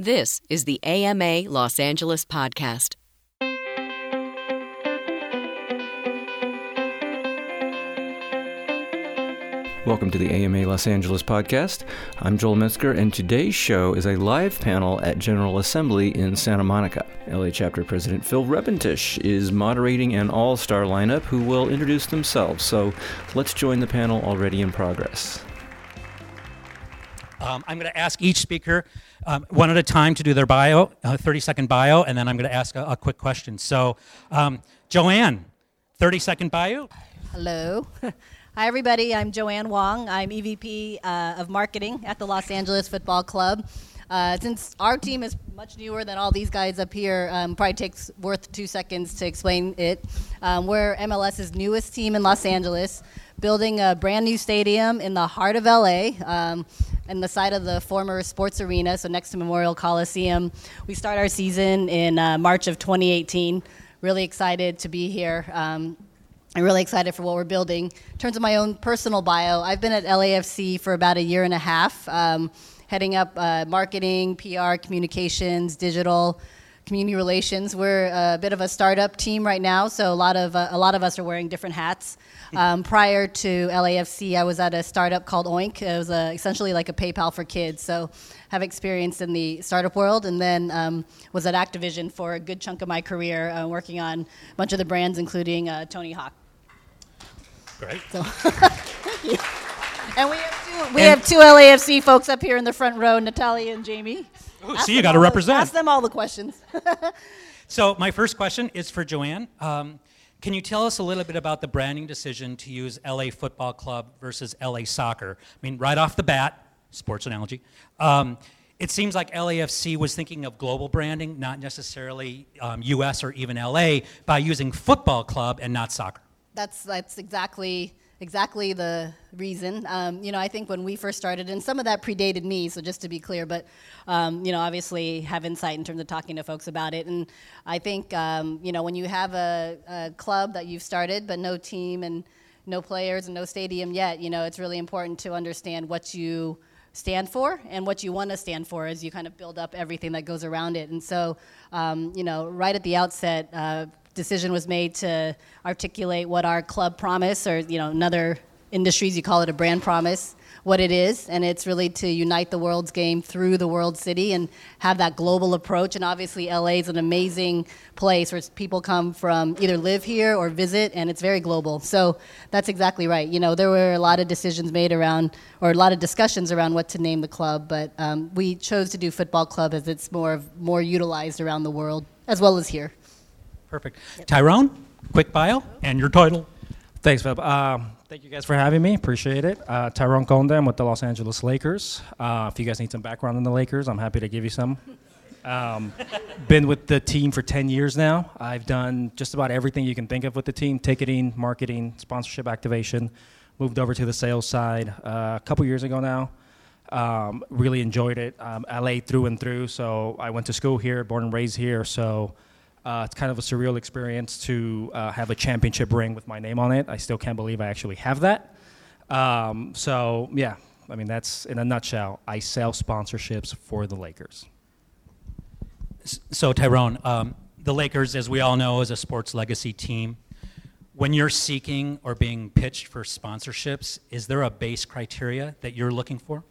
This is the AMA Los Angeles podcast. Welcome to the AMA Los Angeles podcast. I'm Joel Metzger, and today's show is a live panel at General Assembly in Santa Monica. LA Chapter President Phil Repentish is moderating an all star lineup who will introduce themselves. So let's join the panel already in progress. Um, I'm going to ask each speaker um, one at a time to do their bio, a 30 second bio, and then I'm going to ask a, a quick question. So, um, Joanne, 30 second bio. Hello. Hi, everybody. I'm Joanne Wong. I'm EVP uh, of Marketing at the Los Angeles Football Club. Uh, since our team is much newer than all these guys up here, um, probably takes worth two seconds to explain it. Um, we're MLS's newest team in Los Angeles, building a brand new stadium in the heart of LA. Um, in the side of the former sports arena, so next to Memorial Coliseum. We start our season in uh, March of 2018. Really excited to be here. Um, I'm really excited for what we're building. In terms of my own personal bio, I've been at LAFC for about a year and a half, um, heading up uh, marketing, PR, communications, digital, community relations. We're a bit of a startup team right now, so a lot of uh, a lot of us are wearing different hats. Um, prior to LAFC, I was at a startup called Oink. It was a, essentially like a PayPal for kids. So, have experience in the startup world, and then um, was at Activision for a good chunk of my career, uh, working on a bunch of the brands, including uh, Tony Hawk. Great. So, thank you. And we have two. We have two LAFC folks up here in the front row, Natalia and Jamie. Ooh, see, you got to all the- represent. Ask them all the questions. So, my first question is for Joanne. Um, can you tell us a little bit about the branding decision to use LA Football Club versus LA Soccer? I mean, right off the bat, sports analogy. Um, it seems like LAFC was thinking of global branding, not necessarily um, US or even LA, by using football club and not soccer. That's that's exactly exactly the reason. Um, you know, I think when we first started, and some of that predated me, so just to be clear, but um, you know, obviously have insight in terms of talking to folks about it. And I think um, you know, when you have a, a club that you've started but no team and no players and no stadium yet, you know, it's really important to understand what you stand for and what you want to stand for as you kind of build up everything that goes around it. And so, um, you know, right at the outset, uh, decision was made to articulate what our club promise, or you know, in other industries you call it a brand promise, what it is, and it's really to unite the world's game through the world city and have that global approach. And obviously, LA is an amazing place where people come from either live here or visit, and it's very global. So that's exactly right. You know, there were a lot of decisions made around, or a lot of discussions around what to name the club, but um, we chose to do football club as it's more more utilized around the world as well as here. Perfect. Tyrone, quick bio and your title. Thanks, Philip. Um, thank you guys for having me. Appreciate it. Uh, Tyrone Conde, I'm with the Los Angeles Lakers. Uh, if you guys need some background on the Lakers, I'm happy to give you some. Um, been with the team for 10 years now. I've done just about everything you can think of with the team ticketing, marketing, sponsorship activation. Moved over to the sales side uh, a couple years ago now. Um, really enjoyed it. Um, LA through and through. So I went to school here, born and raised here. So uh, it's kind of a surreal experience to uh, have a championship ring with my name on it. I still can't believe I actually have that. Um, so yeah, I mean that's in a nutshell. I sell sponsorships for the Lakers. So, Tyrone, um, the Lakers, as we all know, is a sports legacy team. When you're seeking or being pitched for sponsorships, is there a base criteria that you're looking for?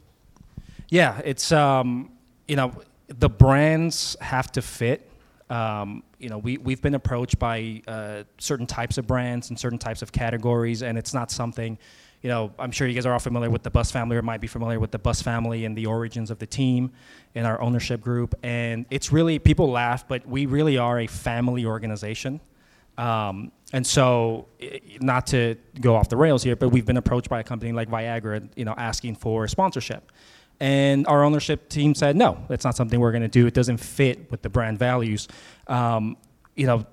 Yeah, it's um, you know the brands have to fit. Um, you know, we we've been approached by uh, certain types of brands and certain types of categories, and it's not something. You know, I'm sure you guys are all familiar with the Buss family, or might be familiar with the Buss family and the origins of the team and our ownership group. And it's really people laugh, but we really are a family organization. Um, and so, not to go off the rails here, but we've been approached by a company like Viagra, you know, asking for sponsorship. And our ownership team said, no, that's not something we're going to do. It doesn't fit with the brand values. Um, you know,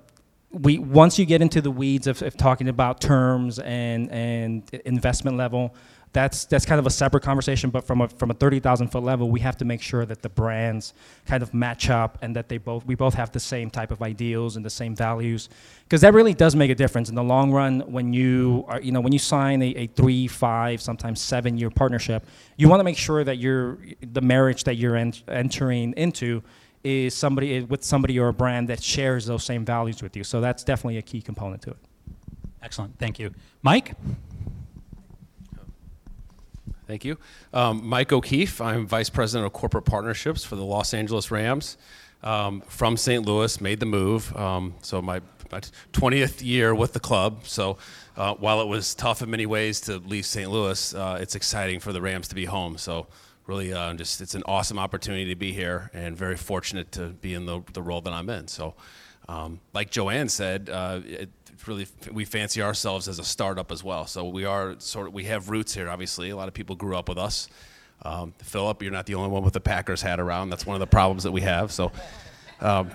we once you get into the weeds of, of talking about terms and and investment level, that's that's kind of a separate conversation. But from a from a thirty thousand foot level, we have to make sure that the brands kind of match up and that they both we both have the same type of ideals and the same values, because that really does make a difference in the long run. When you are you know when you sign a, a three, five, sometimes seven year partnership, you want to make sure that you're the marriage that you're en- entering into is somebody with somebody or a brand that shares those same values with you. So that's definitely a key component to it. Excellent. Thank you. Mike? Thank you. Um, Mike O'Keefe. I'm Vice President of Corporate Partnerships for the Los Angeles Rams. Um, from St. Louis, made the move. Um, so my, my, 20th year with the club. So uh, while it was tough in many ways to leave St. Louis, uh, it's exciting for the Rams to be home. So really, uh, just it's an awesome opportunity to be here, and very fortunate to be in the, the role that I'm in. So, um, like Joanne said, uh, it, really we fancy ourselves as a startup as well. So we are sort of we have roots here. Obviously, a lot of people grew up with us. Um, Philip, you're not the only one with the Packers hat around. That's one of the problems that we have. So. Um,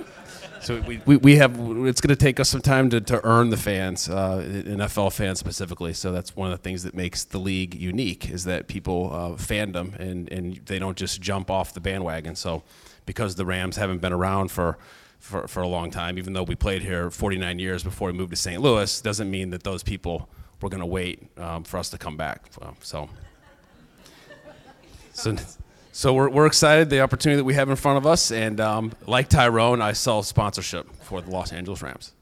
so we, we, we, have it's going to take us some time to, to earn the fans uh, nfl fans specifically so that's one of the things that makes the league unique is that people uh, fandom and, and they don't just jump off the bandwagon so because the rams haven't been around for for, for a long time, even though we played here 49 years before we moved to St. Louis, doesn't mean that those people were going to wait um, for us to come back. So, so, so we're, we're excited the opportunity that we have in front of us. And um, like Tyrone, I sell sponsorship for the Los Angeles Rams.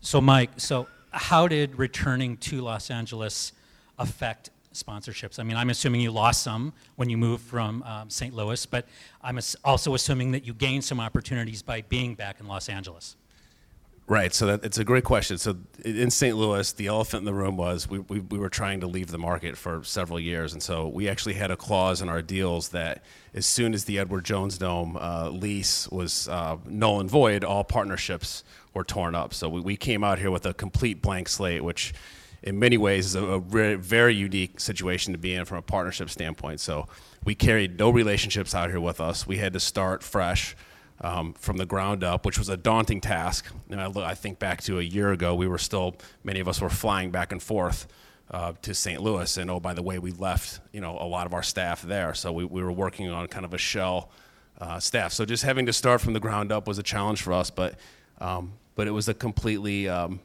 So, Mike, so how did returning to Los Angeles affect sponsorships? I mean, I'm assuming you lost some when you moved from um, St. Louis, but I'm also assuming that you gained some opportunities by being back in Los Angeles. Right. So that, it's a great question. So in St. Louis, the elephant in the room was we, we, we, were trying to leave the market for several years. And so we actually had a clause in our deals that as soon as the Edward Jones Dome uh, lease was uh, null and void, all partnerships were torn up. So we, we came out here with a complete blank slate, which – in many ways is a, a very, very unique situation to be in from a partnership standpoint. So we carried no relationships out here with us. We had to start fresh. Um, from the ground up, which was a daunting task. And I, I, think back to a year ago, we were still, many of us were flying back and forth uh, to St. Louis. And oh, by the way, we left, you know, a lot of our staff there. So we, we were working on kind of a shell uh, staff. So just having to start from the ground up was a challenge for us, but, um, but it was a completely um,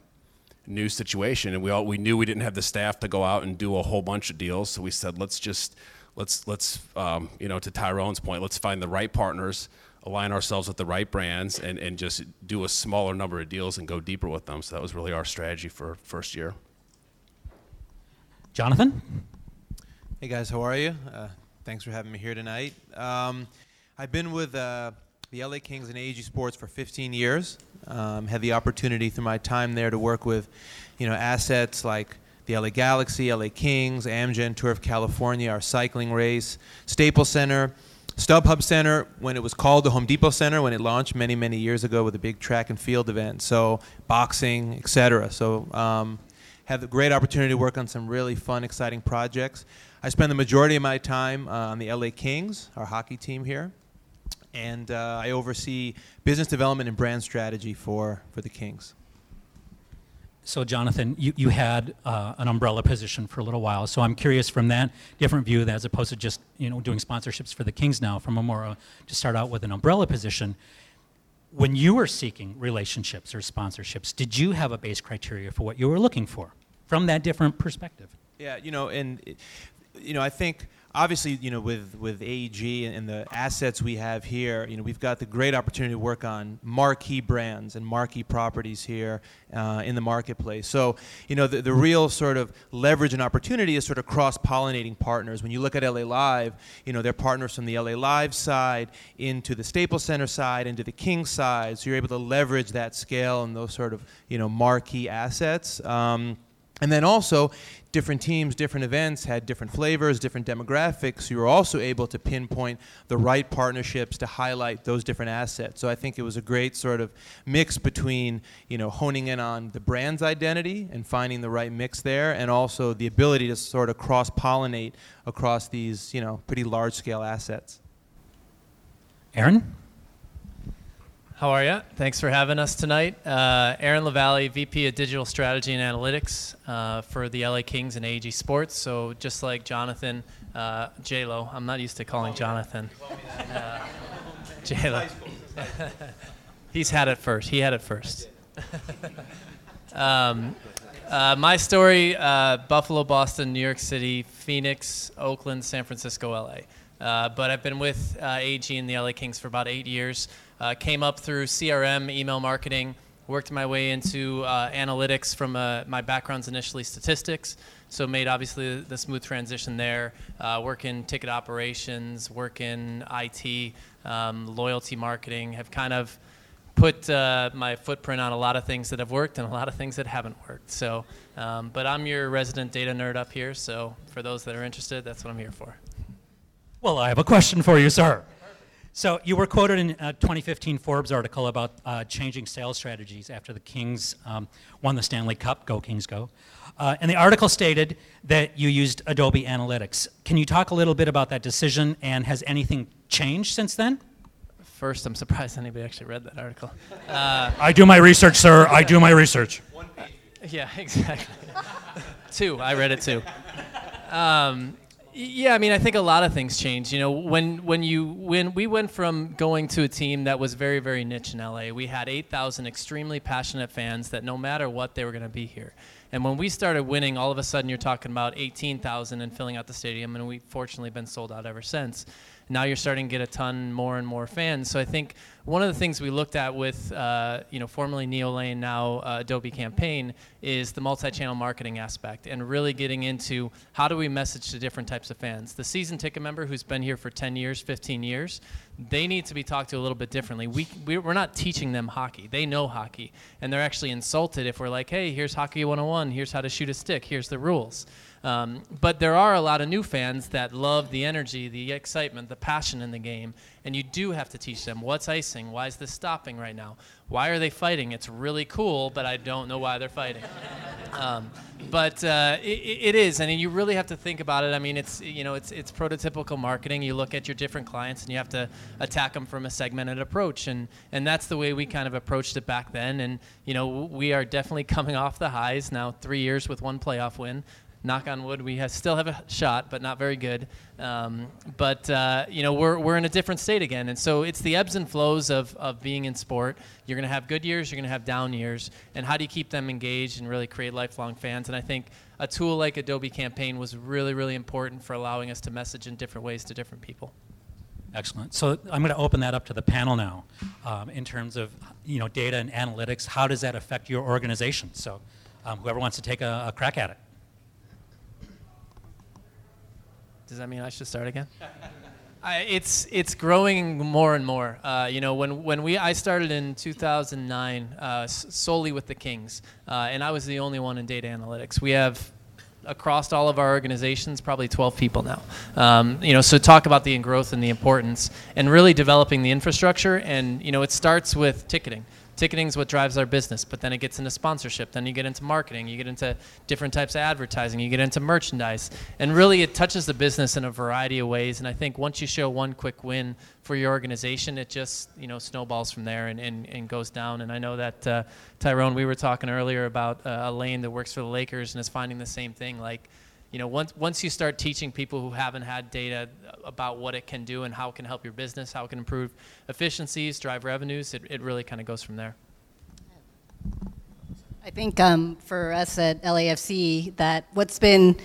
new situation, and we all we knew we didn't have the staff to go out and do a whole bunch of deals. So we said, let's just let's let's um, you know to Tyrone's point, let's find the right partners, align ourselves with the right brands, and and just do a smaller number of deals and go deeper with them. So that was really our strategy for first year. Jonathan. Hey guys, how are you? Uh, thanks for having me here tonight. Um, I've been with uh, the LA Kings and AEG Sports for 15 years. Um, had the opportunity through my time there to work with, you know, assets like the LA Galaxy, LA Kings, Amgen Tour of California, our cycling race, Staples Center, StubHub Center when it was called the Home Depot Center when it launched many many years ago with a big track and field event. So boxing, etc. So um, had the great opportunity to work on some really fun, exciting projects. I spend the majority of my time uh, on the LA Kings, our hockey team here and uh, I oversee business development and brand strategy for, for the Kings. So, Jonathan, you, you had uh, an umbrella position for a little while. So, I'm curious from that different view, as opposed to just you know doing sponsorships for the Kings now, from a more uh, to start out with an umbrella position. When you were seeking relationships or sponsorships, did you have a base criteria for what you were looking for from that different perspective? Yeah, you know, and you know, I think obviously, you know, with, with AEG and, the assets we have here, you know, we've got the great opportunity to work on marquee brands and marquee properties here uh, in the marketplace. So, you know, the, the real sort of leverage and opportunity is sort of cross-pollinating partners. When you look at LA Live, you know, they're partners from the LA Live side into the Staples Center side, into the King side. So you're able to leverage that scale and those sort of, you know, marquee assets. Um, and then also, different teams, different events had different flavors, different demographics. You were also able to pinpoint the right partnerships to highlight those different assets. So I think it was a great sort of mix between, you know, honing in on the brand's identity and finding the right mix there, and also the ability to sort of cross-pollinate across these, you know, pretty large-scale assets. Aaron? How are you? Thanks for having us tonight. Uh, Aaron LaValle, VP of Digital Strategy and Analytics uh, for the LA Kings and AEG Sports. So just like Jonathan, uh, J-Lo, I'm not used to calling Jonathan. Uh, J-Lo. He's had it first. He had it first. um, uh, my story uh, Buffalo, Boston, New York City, Phoenix, Oakland, San Francisco, LA. Uh, but I've been with uh, AEG and the LA Kings for about eight years. Uh, came up through CRM, email marketing, worked my way into uh, analytics from uh, my background's initially statistics. So made obviously the smooth transition there. Uh, work in ticket operations, work in IT, um, loyalty marketing. Have kind of put uh, my footprint on a lot of things that have worked and a lot of things that haven't worked. So, um, but I'm your resident data nerd up here. So for those that are interested, that's what I'm here for. Well, I have a question for you, sir. So you were quoted in a 2015 Forbes article about uh, changing sales strategies after the Kings um, won the Stanley Cup. Go Kings, go! Uh, and the article stated that you used Adobe Analytics. Can you talk a little bit about that decision, and has anything changed since then? First, I'm surprised anybody actually read that article. Uh, I do my research, sir. I do my research. Yeah, exactly. two, I read it too. Um, yeah, I mean, I think a lot of things change. You know, when when you when we went from going to a team that was very very niche in LA, we had 8,000 extremely passionate fans that no matter what they were going to be here. And when we started winning, all of a sudden you're talking about 18,000 and filling out the stadium, and we've fortunately been sold out ever since now you're starting to get a ton more and more fans. So I think one of the things we looked at with, uh, you know, formerly Neolane, now uh, Adobe Campaign, is the multi-channel marketing aspect and really getting into how do we message to different types of fans. The season ticket member who's been here for 10 years, 15 years, they need to be talked to a little bit differently. We, we're not teaching them hockey. They know hockey. And they're actually insulted if we're like, hey, here's Hockey 101, here's how to shoot a stick, here's the rules. Um, but there are a lot of new fans that love the energy, the excitement, the passion in the game, and you do have to teach them what's icing, why is this stopping right now, why are they fighting? It's really cool, but I don't know why they're fighting. Um, but uh, it, it is, I and mean, you really have to think about it. I mean, it's you know, it's it's prototypical marketing. You look at your different clients, and you have to attack them from a segmented approach, and and that's the way we kind of approached it back then. And you know, we are definitely coming off the highs now. Three years with one playoff win knock on wood, we have, still have a shot, but not very good. Um, but uh, you know, we're, we're in a different state again, and so it's the ebbs and flows of, of being in sport. You're going to have good years, you're going to have down years, and how do you keep them engaged and really create lifelong fans? And I think a tool like Adobe Campaign was really, really important for allowing us to message in different ways to different people. Excellent. So I'm going to open that up to the panel now, um, in terms of you know data and analytics. How does that affect your organization? So, um, whoever wants to take a, a crack at it. Does that mean I should start again? I, it's it's growing more and more. Uh, you know, when when we I started in 2009 uh, solely with the Kings, uh, and I was the only one in data analytics. We have across all of our organizations probably 12 people now. Um, you know, so talk about the growth and the importance, and really developing the infrastructure. And you know, it starts with ticketing ticketing is what drives our business, but then it gets into sponsorship. Then you get into marketing, you get into different types of advertising, you get into merchandise. And really, it touches the business in a variety of ways. And I think once you show one quick win for your organization, it just you know snowballs from there and, and, and goes down. And I know that uh, Tyrone, we were talking earlier about uh, Elaine that works for the Lakers and is finding the same thing. Like you know, once, once you start teaching people who haven't had data about what it can do and how it can help your business, how it can improve efficiencies, drive revenues, it, it really kind of goes from there. I think um, for us at LAFC, that what's been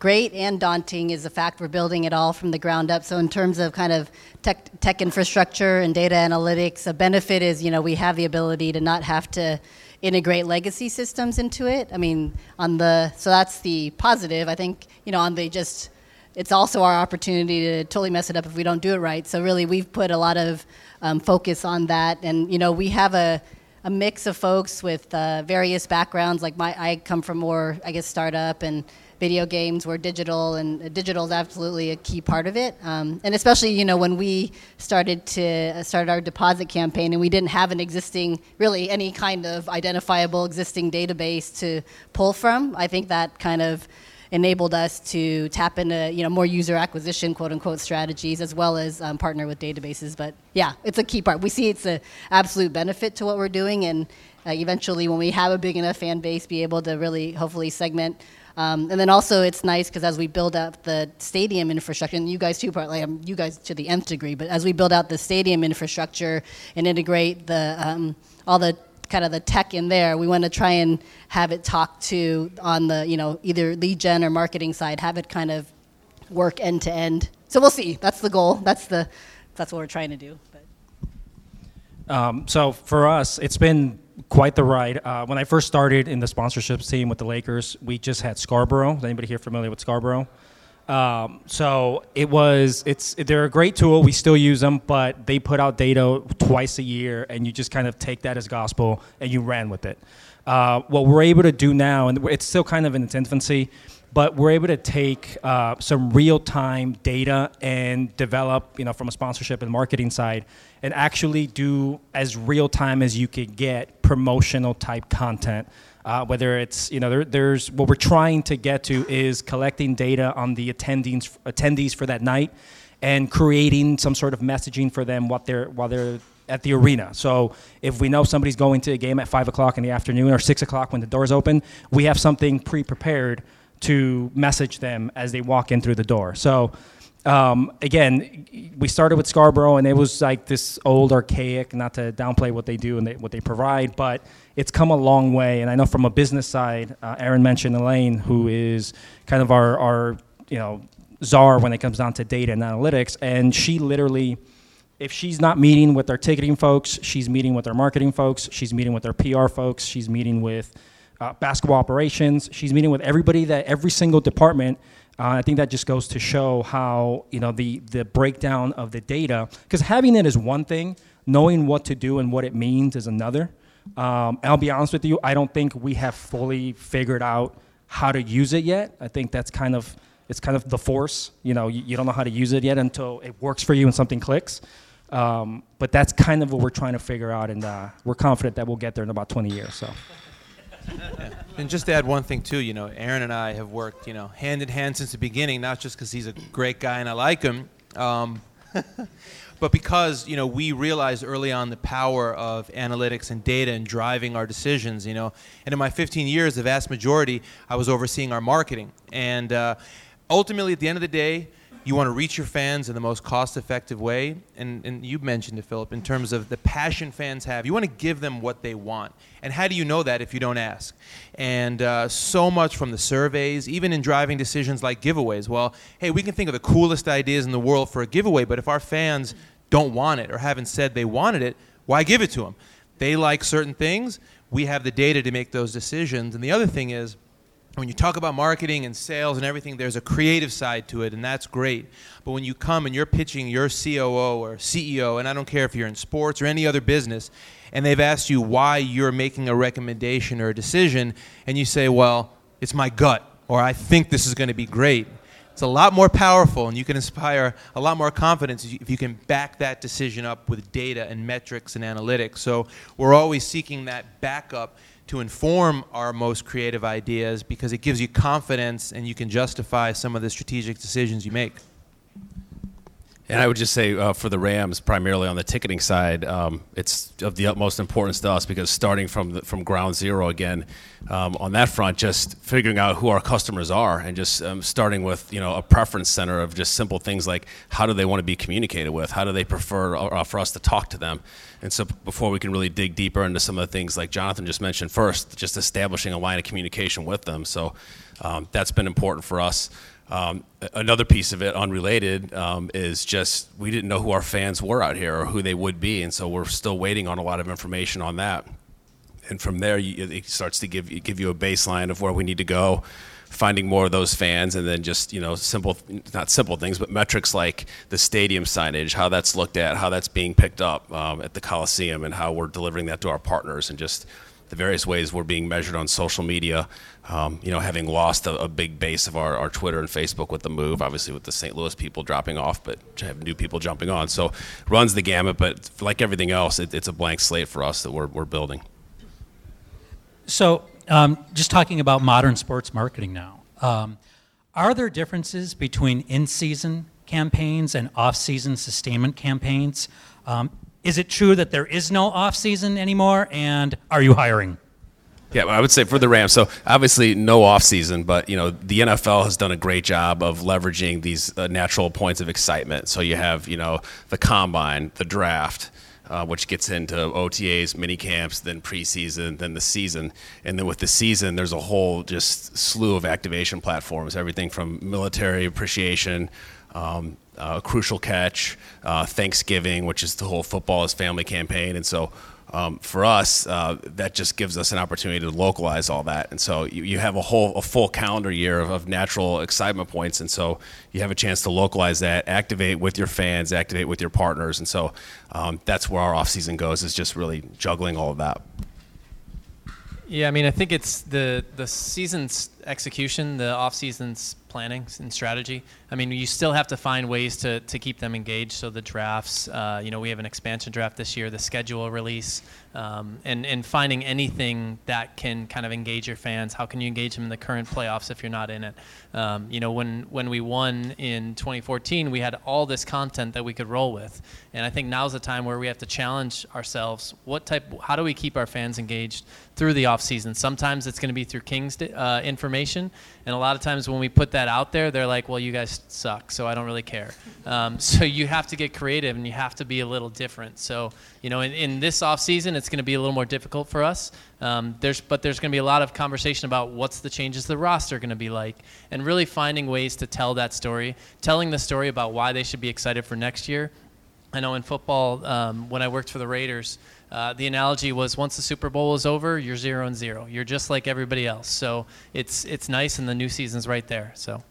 great and daunting is the fact we're building it all from the ground up. So in terms of kind of tech, tech infrastructure and data analytics, a benefit is, you know, we have the ability to not have to integrate legacy systems into it. I mean, on the so that's the positive. I think you know on the just it's also our opportunity to totally mess it up if we don't do it right. So really, we've put a lot of um, focus on that, and you know we have a a mix of folks with uh, various backgrounds. Like my, I come from more, I guess, startup and video games were digital, and digital is absolutely a key part of it. Um, and especially, you know, when we started to uh, start our deposit campaign, and we didn't have an existing, really any kind of identifiable existing database to pull from. I think that kind of enabled us to tap into you know more user acquisition quote unquote strategies as well as um, partner with databases. But yeah, it's a key part. We see it's an absolute benefit to what we're doing, and uh, eventually, when we have a big enough fan base, be able to really hopefully segment. Um, and then also, it's nice because as we build up the stadium infrastructure, and you guys too, partly, um, you guys to the nth degree, but as we build out the stadium infrastructure and integrate the um, all the kind of the tech in there, we want to try and have it talk to on the you know either lead gen or marketing side, have it kind of work end to end. So we'll see. That's the goal. That's the that's what we're trying to do. Um, so for us, it's been quite the ride. Uh, when I first started in the sponsorships team with the Lakers, we just had Scarborough. Is anybody here familiar with Scarborough? Um, so it was it's they're a great tool. We still use them, but they put out data twice a year, and you just kind of take that as gospel and you ran with it. Uh, what we're able to do now, and it's still kind of in its infancy, but we're able to take uh, some real-time data and develop, you know, from a sponsorship and marketing side, and actually do as real-time as you could get promotional type content uh, whether it's you know there, there's what we're trying to get to is collecting data on the attendees attendees for that night and creating some sort of messaging for them what they're while they're at the arena. So if we know somebody's going to a game at five o'clock in the afternoon or six o'clock when the doors open, we have something pre-prepared to message them as they walk in through the door. So um, again, we started with Scarborough, and it was like this old, archaic. Not to downplay what they do and they, what they provide, but it's come a long way. And I know from a business side, uh, Aaron mentioned Elaine, who is kind of our, our you know czar when it comes down to data and analytics, and she literally. If she's not meeting with our ticketing folks, she's meeting with our marketing folks, she's meeting with our PR folks, she's meeting with uh, basketball operations, she's meeting with everybody that every single department uh, I think that just goes to show how you know the the breakdown of the data, because having it is one thing, knowing what to do and what it means is another. Um, I'll be honest with you, I don't think we have fully figured out how to use it yet. I think that's kind of it's kind of the force. You know, you, you don't know how to use it yet until it works for you and something clicks. Um, but that's kind of what we're trying to figure out, and uh, we're confident that we'll get there in about 20 years. So. And just to add one thing too, you know, Aaron and I have worked, you know, hand in hand since the beginning. Not just because he's a great guy and I like him, um, but because you know we realized early on the power of analytics and data and driving our decisions. You know, and in my 15 years, the vast majority, I was overseeing our marketing, and uh, ultimately, at the end of the day you want to reach your fans in the most cost-effective way and, and you mentioned it philip in terms of the passion fans have. You want to give them what they want. And how do you know that if you don't ask? And uh, so much from the surveys even in driving decisions like giveaways. Well hey we can think of the coolest ideas in the world for a giveaway but if our fans don't want it or haven't said they wanted it why give it to them they like certain things. We have the data to make those decisions. And the other thing is when you talk about marketing and sales and everything, there's a creative side to it, and that's great. But when you come and you're pitching your COO or CEO, and I don't care if you're in sports or any other business, and they've asked you why you're making a recommendation or a decision, and you say, well, it's my gut, or I think this is going to be great. It's a lot more powerful, and you can inspire a lot more confidence if you can back that decision up with data and metrics and analytics. So we're always seeking that backup to inform our most creative ideas because it gives you confidence and you can justify some of the strategic decisions you make. And I would just say uh, for the Rams, primarily on the ticketing side, um, it's of the utmost importance to us because starting from the, from ground zero again, um, on that front, just figuring out who our customers are and just um, starting with you know a preference center of just simple things like how do they want to be communicated with, how do they prefer uh, for us to talk to them, and so before we can really dig deeper into some of the things like Jonathan just mentioned, first just establishing a line of communication with them. So um, that's been important for us. Um, another piece of it, unrelated, um, is just we didn't know who our fans were out here or who they would be, and so we're still waiting on a lot of information on that. And from there, you, it starts to give give you a baseline of where we need to go, finding more of those fans, and then just you know simple, not simple things, but metrics like the stadium signage, how that's looked at, how that's being picked up um, at the Coliseum, and how we're delivering that to our partners, and just the various ways we're being measured on social media. Um, you know, having lost a, a, big base of our, our Twitter and Facebook with the move, obviously with the St. Louis people dropping off, but have new people jumping on. So runs the gamut, but like everything else, it, it's a blank slate for us that we're, we're building. So, um, just talking about modern sports marketing now. Um, Are there differences between in season campaigns and off season sustainment campaigns? Um, is it true that there is no off season anymore? And are you hiring? Yeah, I would say for the Rams. So obviously no off season, but you know the NFL has done a great job of leveraging these uh, natural points of excitement. So you have you know the combine, the draft, uh, which gets into OTAs, mini camps, then preseason, then the season, and then with the season, there's a whole just slew of activation platforms. Everything from military appreciation. Um, uh, crucial catch, uh, Thanksgiving, which is the whole football is family campaign, and so um, for us, uh, that just gives us an opportunity to localize all that. And so you, you have a whole a full calendar year of, of, natural excitement points, and so you have a chance to localize that, activate with your fans, activate with your partners, and so um, that's where our off season goes is just really juggling all of that. Yeah, I mean, I think it's the the season's execution, the off season's planning and strategy. I mean, you still have to find ways to, to keep them engaged. So the drafts, uh, you know, we have an expansion draft this year, the schedule release, um, and and finding anything that can kind of engage your fans. How can you engage them in the current playoffs if you're not in it? Um, you know, when when we won in 2014, we had all this content that we could roll with, and I think now's the time where we have to challenge ourselves. What type? How do we keep our fans engaged through the off season? Sometimes it's going to be through Kings uh, information, and a lot of times when we put that out there, they're like, "Well, you guys suck, so I don't really care." Um, so you have to get creative and you have to be a little different. So you know, in, in this off season, it's going to be a little more difficult for us. Um, there's, but there's going to be a lot of conversation about what's the changes the roster going to be like, and really finding ways to tell that story, telling the story about why they should be excited for next year. I know in football, um, when I worked for the Raiders, uh, the analogy was once the Super Bowl is over, you're zero and zero. You're just like everybody else. So it's it's nice, and the new season's right there. So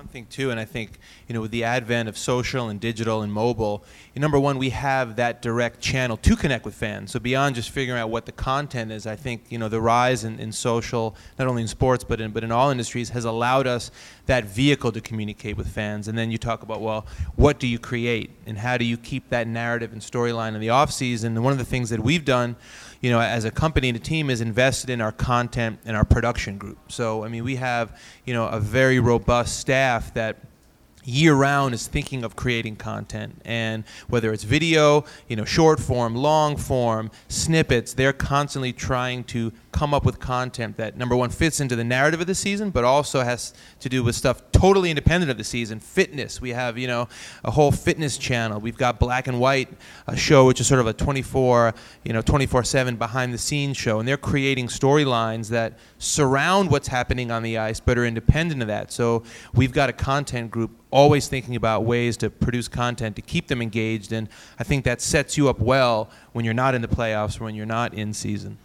one thing too, and I think you know with the advent of social and digital and mobile, number one, we have that direct channel to connect with fans. So beyond just figuring out what the content is, I think you know the rise in, in social, not only in sports but in but in all industries, has allowed us that vehicle to communicate with fans. And then you talk about well, what do you create and how do you keep that narrative and storyline in the off season? And one of the things that we've done you know, as a company and a team is invested in our content and our production group. So, I mean, we have, you know, a very robust staff that year round is thinking of creating content. And whether it's video you know short form long form snippets they're constantly trying to come up with content that number one fits into the narrative of the season, but also has to do with stuff totally independent of the season. Fitness, we have you know a whole fitness channel. We've got Black and White, a show which is sort of a 24 you know 24/7 behind the scenes show, and they're creating storylines that surround what's happening on the ice, but are independent of that. So we've got a content group always thinking about ways to produce content to keep them engaged, and I think that sets you up well when you're not in the playoffs when you're not in season.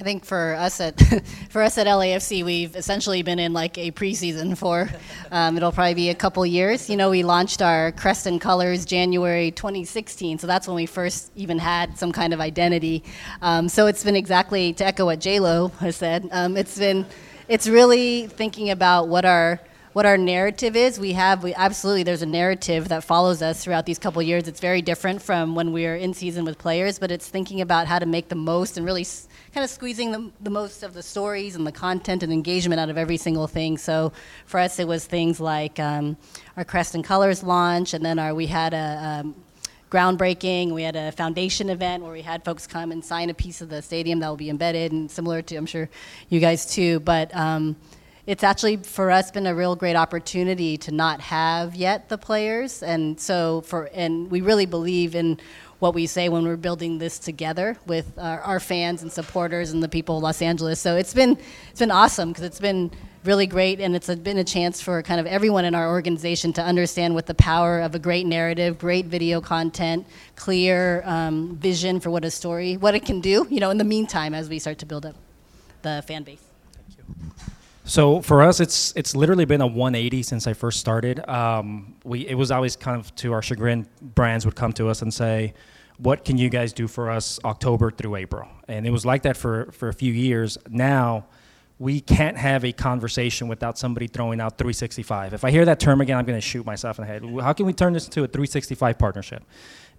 I think for us at for us at LAFC, we've essentially been in like a preseason for um, it'll probably be a couple years. You know, we launched our crest and colors January 2016, so that's when we first even had some kind of identity. Um, so it's been exactly to echo what J Lo has said. Um, it's been it's really thinking about what our what our narrative is. We have we absolutely there's a narrative that follows us throughout these couple years. It's very different from when we are in season with players, but it's thinking about how to make the most and really s- kind of squeezing the, the most of the stories and the content and engagement out of every single thing. So for us, it was things like um, our Crest and Colors launch, and then our we had a um, groundbreaking. We had a foundation event where we had folks come and sign a piece of the stadium that will be embedded, and similar to I'm sure you guys too. But um, it's actually for us been a real great opportunity to not have yet the players, and so for and we really believe in what we say when we're building this together with our, our fans and supporters and the people of Los Angeles. So it's been it's been awesome because it's been really great and it's a, been a chance for kind of everyone in our organization to understand what the power of a great narrative, great video content, clear um, vision for what a story, what it can do. You know, in the meantime, as we start to build up the fan base. So for us, it's it's literally been a 180 since I first started. Um, we it was always kind of to our chagrin, brands would come to us and say, "What can you guys do for us October through April?" And it was like that for for a few years. Now we can't have a conversation without somebody throwing out 365. If I hear that term again, I'm going to shoot myself in the head. How can we turn this into a 365 partnership?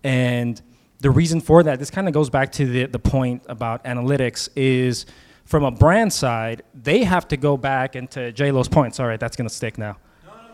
And the reason for that, this kind of goes back to the, the point about analytics, is from a brand side, they have to go back into J Lo's points. All right, that's gonna stick now.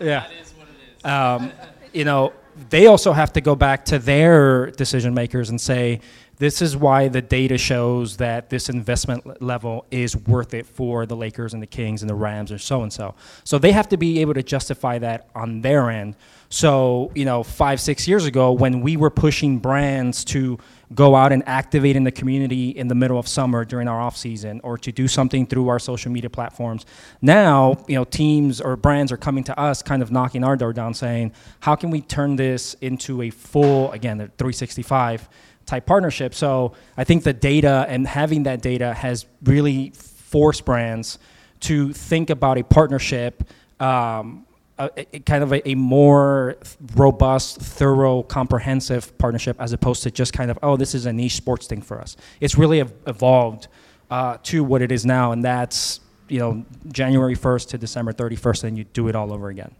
yeah. That is what it is. Um, you know, they also have to go back to their decision makers and say, this is why the data shows that this investment level is worth it for the Lakers and the Kings and the Rams or so and so. So they have to be able to justify that on their end. So, you know, five, six years ago, when we were pushing brands to go out and activate in the community in the middle of summer during our off season or to do something through our social media platforms, now, you know, teams or brands are coming to us kind of knocking our door down saying, how can we turn this into a full, again, the 365 type partnership? So I think the data and having that data has really forced brands to think about a partnership um, a, a- kind of a, a more robust, thorough, comprehensive partnership as opposed to just kind of, oh, this is a niche sports thing for us. It's really evolved uh, to what it is now, and that's you know January 1st to December 31st, and you do it all over again.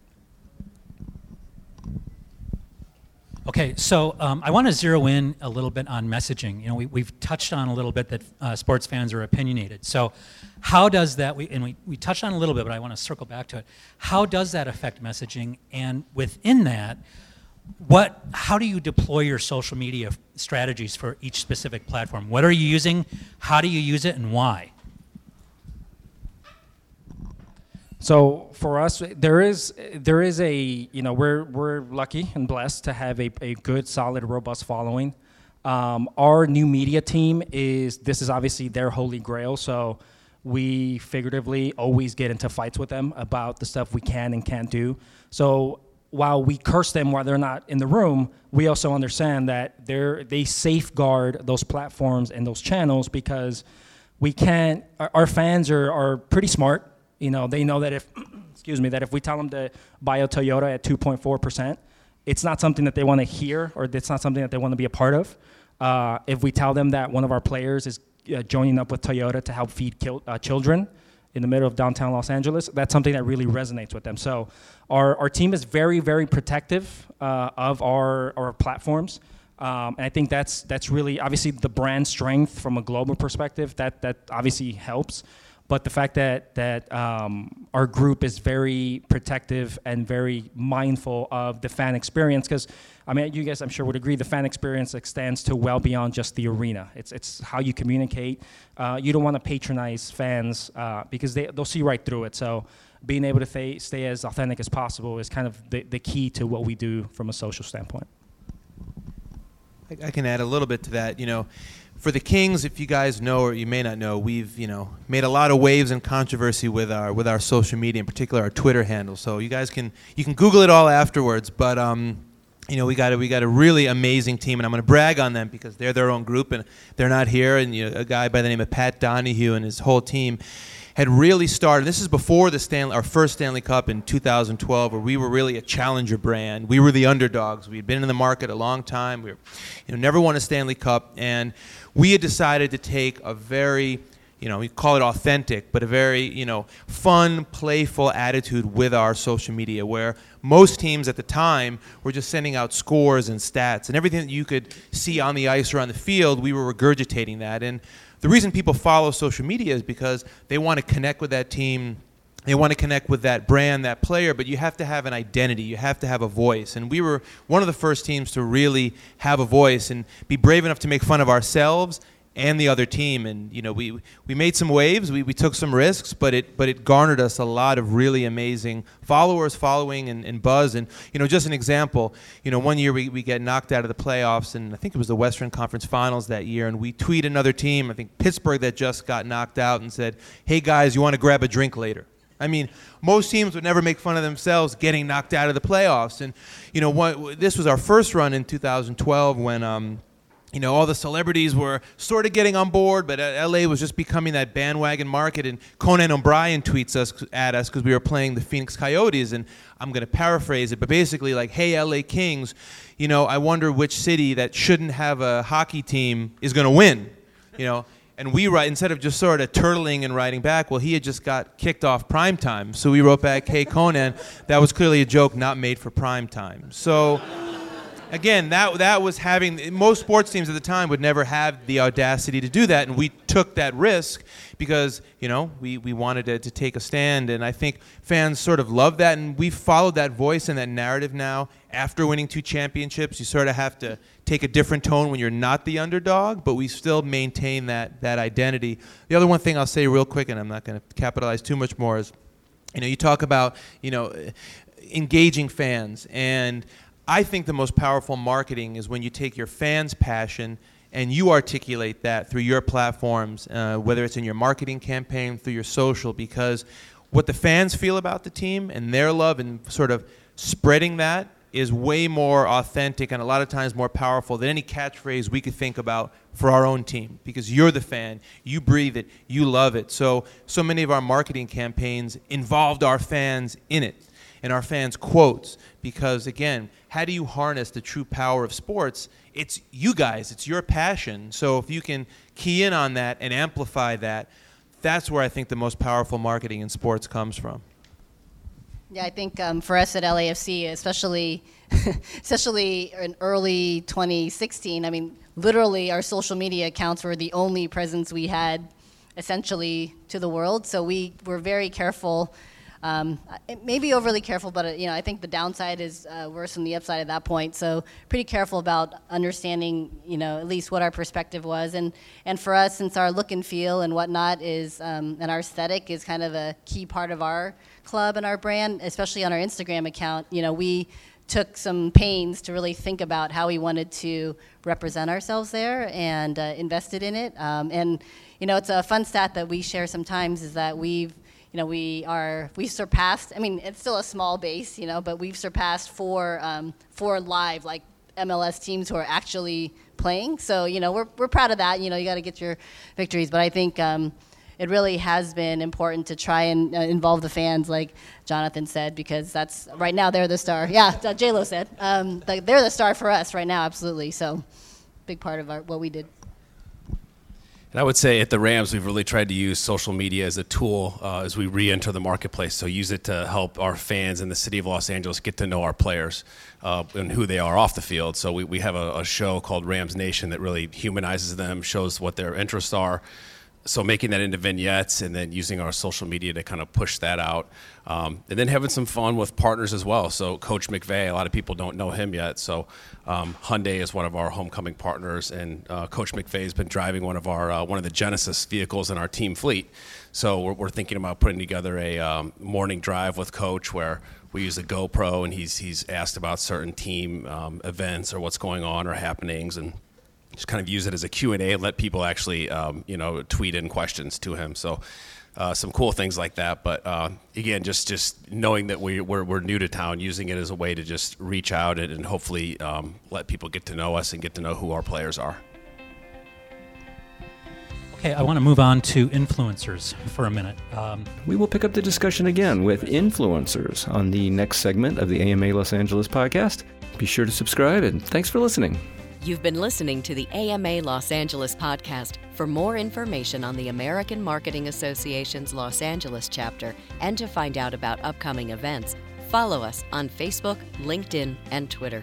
Okay, so um, I want to zero in a little bit on messaging. You know, we, we've touched on a little bit that uh, sports fans are opinionated. So, how does that? We, and we, we touched on a little bit, but I want to circle back to it. How does that affect messaging? And within that, what? How do you deploy your social media f- strategies for each specific platform? What are you using? How do you use it, and why? So for us, there is there is a you know we're we're lucky and blessed to have a, a good, solid, robust following. Um, our new media team is this is obviously their holy grail. So we figuratively always get into fights with them about the stuff we can and can't do. So while we curse them while they're not in the room, we also understand that they're they safeguard those platforms and those channels because we can't. Our, our fans are are pretty smart. You know, they know that if excuse me that if we tell them to buy a Toyota at 2.4 percent, it's not something that they want to hear or it's not something that they want to be a part of. Uh, if we tell them that one of our players is uh, joining up with Toyota to help feed kil- uh, children in the middle of downtown Los Angeles, that's something that really resonates with them. So our, our team is very, very protective uh, of our, our platforms. Um, and I think that's, that's really obviously the brand strength from a global perspective, that, that obviously helps. But the fact that, that um, our group is very protective and very mindful of the fan experience, because I mean, you guys, I'm sure would agree, the fan experience extends to well beyond just the arena. It's, it's how you communicate. Uh, you don't want to patronize fans uh, because they, they'll see right through it. So being able to stay, stay as authentic as possible is kind of the, the key to what we do from a social standpoint. I, I can add a little bit to that. You know, for the Kings, if you guys know or you may not know, we've you know made a lot of waves and controversy with our with our social media, in particular our Twitter handle. So you guys can you can Google it all afterwards. But um, you know, we got a, we got a really amazing team, and I'm going to brag on them because they're their own group and they're not here. And you know, a guy by the name of Pat Donahue and his whole team had really started. This is before the Stanley, our first Stanley Cup in 2012, where we were really a challenger brand. We were the underdogs. We had been in the market a long time. We were, you know, never won a Stanley Cup, and we had decided to take a very you know, we call it authentic, but a very, you know, fun, playful attitude with our social media where most teams at the time were just sending out scores and stats and everything that you could see on the ice or on the field, we were regurgitating that. And the reason people follow social media is because they want to connect with that team they want to connect with that brand, that player, but you have to have an identity. You have to have a voice. And we were one of the first teams to really have a voice and be brave enough to make fun of ourselves and the other team. And you know, we we made some waves, we, we took some risks, but it but it garnered us a lot of really amazing followers, following, and, and buzz. And you know, just an example. You know, one year we, we get knocked out of the playoffs, and I think it was the Western Conference Finals that year, and we tweet another team, I think Pittsburgh, that just got knocked out, and said, "Hey guys, you want to grab a drink later?" I mean, most teams would never make fun of themselves getting knocked out of the playoffs. And, you know, what, this was our first run in 2012 when, um, you know, all the celebrities were sort of getting on board, but uh, LA was just becoming that bandwagon market. And Conan O'Brien tweets us at us because we were playing the Phoenix Coyotes, and I'm going to paraphrase it, but basically like, "Hey, LA Kings, you know, I wonder which city that shouldn't have a hockey team is going to win." You know, and we write instead of just sort of turtling and writing back. Well, he had just got kicked off prime time, so we wrote back, "Hey, Conan, that was clearly a joke not made for prime time." So again, that that was having most sports teams at the time would never have the audacity to do that, and we took that risk because you know we, we wanted to, to take a stand, and I think fans sort of love that, and we've followed that voice and that narrative now. After winning two championships, you sort of have to take a different tone when you're not the underdog, but we still maintain that that identity. The other one thing I'll say real quick, and I'm not going to capitalize too much more, is you know you talk about you know engaging fans and I think the most powerful marketing is when you take your fans' passion and you articulate that through your platforms, uh, whether it's in your marketing campaign, through your social, because what the fans feel about the team and their love and sort of spreading that is way more authentic and a lot of times more powerful than any catchphrase we could think about for our own team because you're the fan you breathe it you love it. So so many of our marketing campaigns involved our fans in it and our fans quotes because again how do you harness the true power of sports? It's you guys, it's your passion. So if you can key in on that and amplify that, that's where I think the most powerful marketing in sports comes from. Yeah, I think um, for us at LAFC, especially especially in early 2016, I mean, literally our social media accounts were the only presence we had essentially to the world. So we were very careful um, maybe overly careful, but uh, you know, I think the downside is uh, worse than the upside at that point. So pretty careful about understanding, you know, at least what our perspective was. And and for us, since our look and feel and whatnot is um, and our aesthetic is kind of a key part of our club and our brand, especially on our Instagram account. You know, we took some pains to really think about how we wanted to represent ourselves there and uh, invested in it. Um, and you know, it's a fun stat that we share sometimes is that we've you know, we are we surpassed. I mean, it's still a small base, you know, but we've surpassed four um, four live like MLS teams who are actually playing. So you know, we're we're proud of that. You know, you got to get your victories, but I think. Um, it really has been important to try and uh, involve the fans, like Jonathan said, because that's right now they're the star. Yeah, uh, J Lo said um, they're the star for us right now, absolutely. So, big part of our, what we did. And I would say at the Rams, we've really tried to use social media as a tool uh, as we re enter the marketplace. So use it to help our fans in the city of Los Angeles get to know our players uh, and who they are off the field. So we, we have a, a show called Rams Nation that really humanizes them, shows what their interests are so making that into vignettes and then using our social media to kind of push that out um, and then having some fun with partners as well. So coach McVay a lot of people don't know him yet so um, hyundai is one of our homecoming partners and uh, coach McVay has been driving one of our uh, one of the genesis vehicles in our team fleet. So we're, we're thinking about putting together a um, morning drive with coach where we use a GoPro and he's he's asked about certain team um, events or what's going on or happenings and just kind of use it as a Q&A and let people actually, um, you know, tweet in questions to him. So uh, some cool things like that. But uh, again, just just knowing that we, we're, we're new to town, using it as a way to just reach out and, and hopefully um, let people get to know us and get to know who our players are. Okay, I want to move on to influencers for a minute. Um, we will pick up the discussion again with influencers on the next segment of the AMA Los Angeles podcast. Be sure to subscribe and thanks for listening. You've been listening to the AMA Los Angeles podcast. For more information on the American Marketing Association's Los Angeles chapter and to find out about upcoming events, follow us on Facebook, LinkedIn, and Twitter.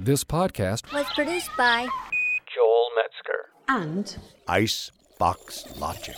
This podcast was produced by Joel Metzger and Ice Box Logic.